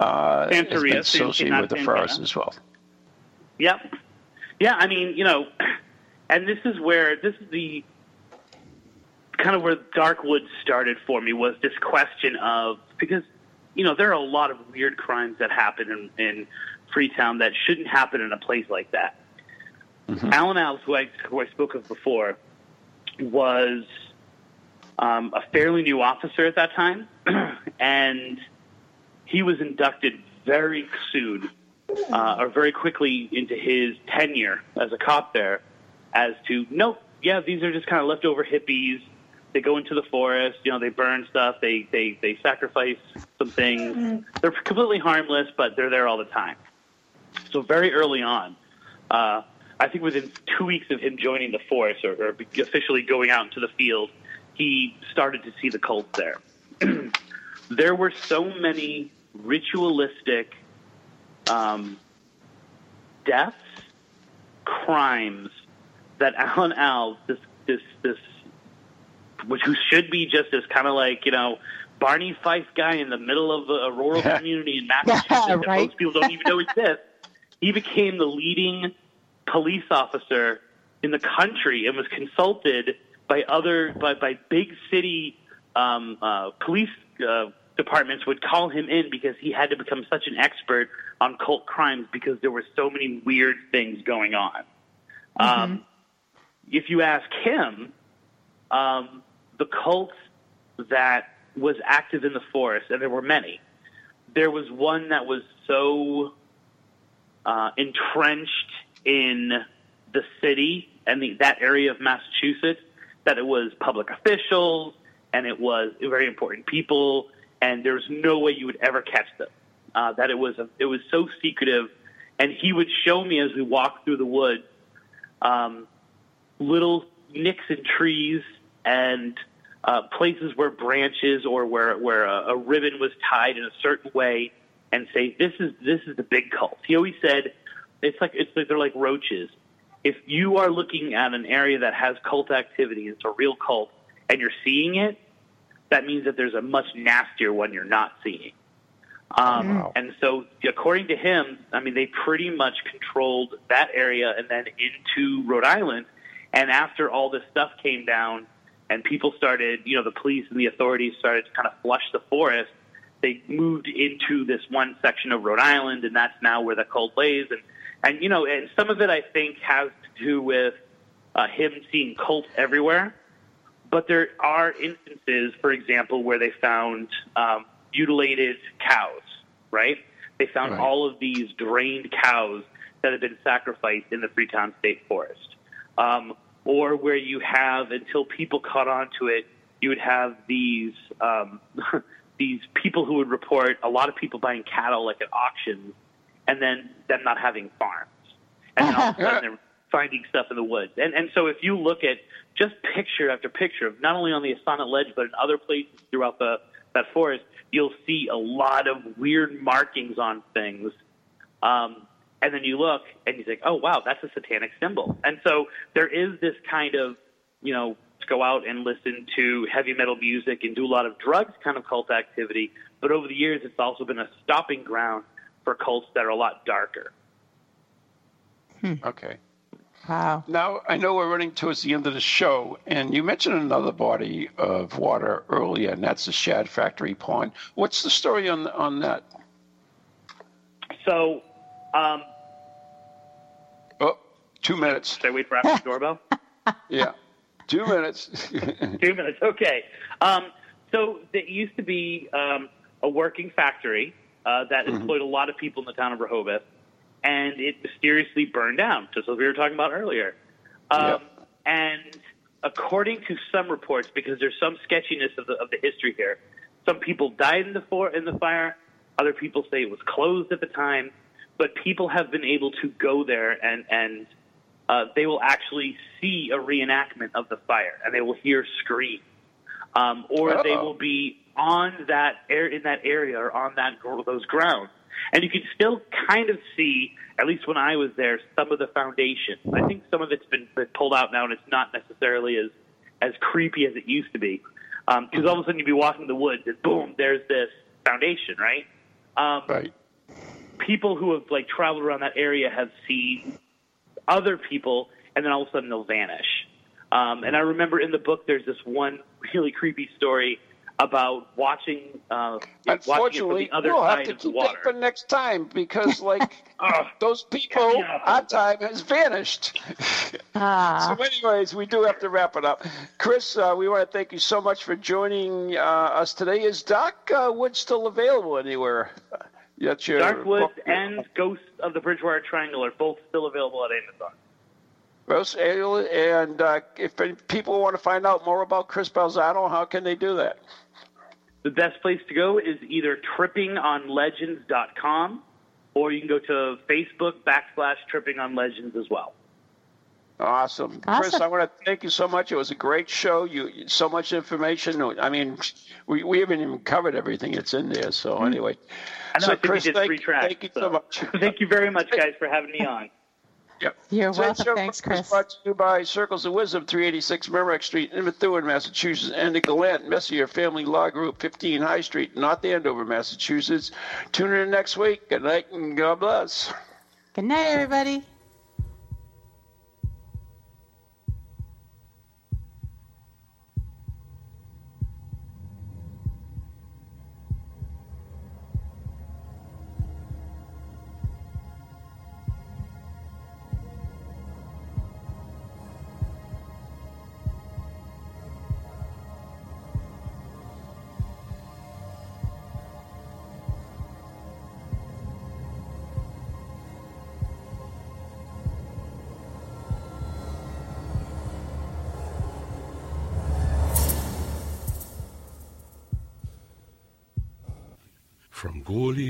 Uh, Santeria, associated with the forest as well. Yep. Yeah, I mean, you know, and this is where this is the kind of where Darkwood started for me was this question of because you know there are a lot of weird crimes that happen in, in Freetown that shouldn't happen in a place like that. Mm-hmm. Alan Alves, who I who I spoke of before, was um, a fairly new officer at that time, and he was inducted very soon uh, or very quickly into his tenure as a cop there, as to nope, yeah, these are just kind of leftover hippies. They go into the forest, you know, they burn stuff, they they they sacrifice some things. They're completely harmless, but they're there all the time. So very early on, uh, I think within two weeks of him joining the force or, or officially going out into the field, he started to see the cult there. there were so many ritualistic um, deaths, crimes that Alan Al, this this this, which who should be just as kind of like you know Barney Fife guy in the middle of a, rural community in Massachusetts Yeah, that most people don't even know exists. He became the leading police officer in the country and was consulted by other by, by big city um, uh, police uh, departments would call him in because he had to become such an expert on cult crimes because there were so many weird things going on. Um, if you ask him, um, the cult that was active in the forest, and there were many, there was one that was so uh, entrenched in the city and the, that area of Massachusetts that it was public officials and it was very important people, and there's no way you would ever catch them. Uh, that it was a, it was so secretive, and he would show me as we walked through the woods um, little nicks in trees and uh, places where branches or where where a, a ribbon was tied in a certain way, and say this is this is the big cult. He always said it's like it's like they're like roaches. If you are looking at an area that has cult activity, it's a real cult, and you're seeing it, that means that there's a much nastier one you're not seeing. Um, Wow. And so, according to him, I mean, they pretty much controlled that area and then into Rhode Island. And after all this stuff came down and people started, you know, the police and the authorities started to kind of flush the forest, they moved into this one section of Rhode Island, and that's now where the cult lays. And, and you know, and some of it I think has to do with uh, him seeing cults everywhere. But there are instances, for example, where they found um, mutilated cows, right? They found Right. all of these drained cows that had been sacrificed in the Freetown State Forest. Um, or where you have, until people caught on to it, you would have these um, these people who would report a lot of people buying cattle like at auctions, and then them not having farms, and then all of a sudden they're finding stuff in the woods. And and so if you look at just picture after picture of not only on the Assonet Ledge but in other places throughout the that forest, you'll see a lot of weird markings on things. Um, and then you look and you think, oh wow, that's a satanic symbol. And so there is this kind of, you know, to go out and listen to heavy metal music and do a lot of drugs kind of cult activity. But over the years, it's also been a stopping ground for cults that are a lot darker. Hmm. Okay. Wow. Now, I know we're running towards the end of the show, and you mentioned another body of water earlier, and that's the Shad Factory Pond. What's the story on on that? So, um, Oh, two minutes. should I wait for after the doorbell? Yeah, two minutes. Two minutes. Okay. Um, so it used to be um, a working factory uh, that employed a lot of people in the town of Rehoboth, and it mysteriously burned down, just as we were talking about earlier. Um, Yep. And according to some reports, because there's some sketchiness of the of the history here, some people died in the for in the fire. Other people say it was closed at the time, but people have been able to go there and and uh, they will actually see a reenactment of the fire, and they will hear screams, um, or they Uh-oh. will be on that air in that area or on that those grounds, and you can still kind of see, at least when I was there, some of the foundation. I think some of it's been, been pulled out now, and it's not necessarily as as creepy as it used to be, because all of a sudden you'd be walking in the woods, and boom, there's this foundation, right? Um, right. People who have like traveled around that area have seen other people, and then all of a sudden they'll vanish. Um, and I remember in the book there's this one really creepy story about watching uh, watching it from Unfortunately, the other we'll have to keep water. that for next time because, like, Ugh. those people, our time has vanished. Ah. So, anyways, we do have to wrap it up. Chris, uh, we want to thank you so much for joining uh, us today. Is Doc uh, Wood still available anywhere? That's your Dark Woods book. and Ghosts of the Bridgewater Triangle are both still available at Amazon. Rose and uh, if people want to find out more about Chris Balzano, how can they do that? The best place to go is either trippingonlegends.com or you can go to Facebook backslash tripping on legends as well. Awesome. Chris, I want to thank you so much. It was a great show. You so much information. I mean, we, we haven't even covered everything that's in there. So anyway, Mm-hmm. I know, so I think Chris, we did thank, three tracks. thank you so much. Thank you very much, guys, for having me on. Yep. You're Today's welcome. show Thanks, Chris. Brought to you by Circles of Wisdom, 386 Merrimack Street, in Methuen, Massachusetts, and the Gallant Messier Family Law Group, 15 High Street, North Andover, Massachusetts. Tune in next week. Good night and God bless. Good night, everybody.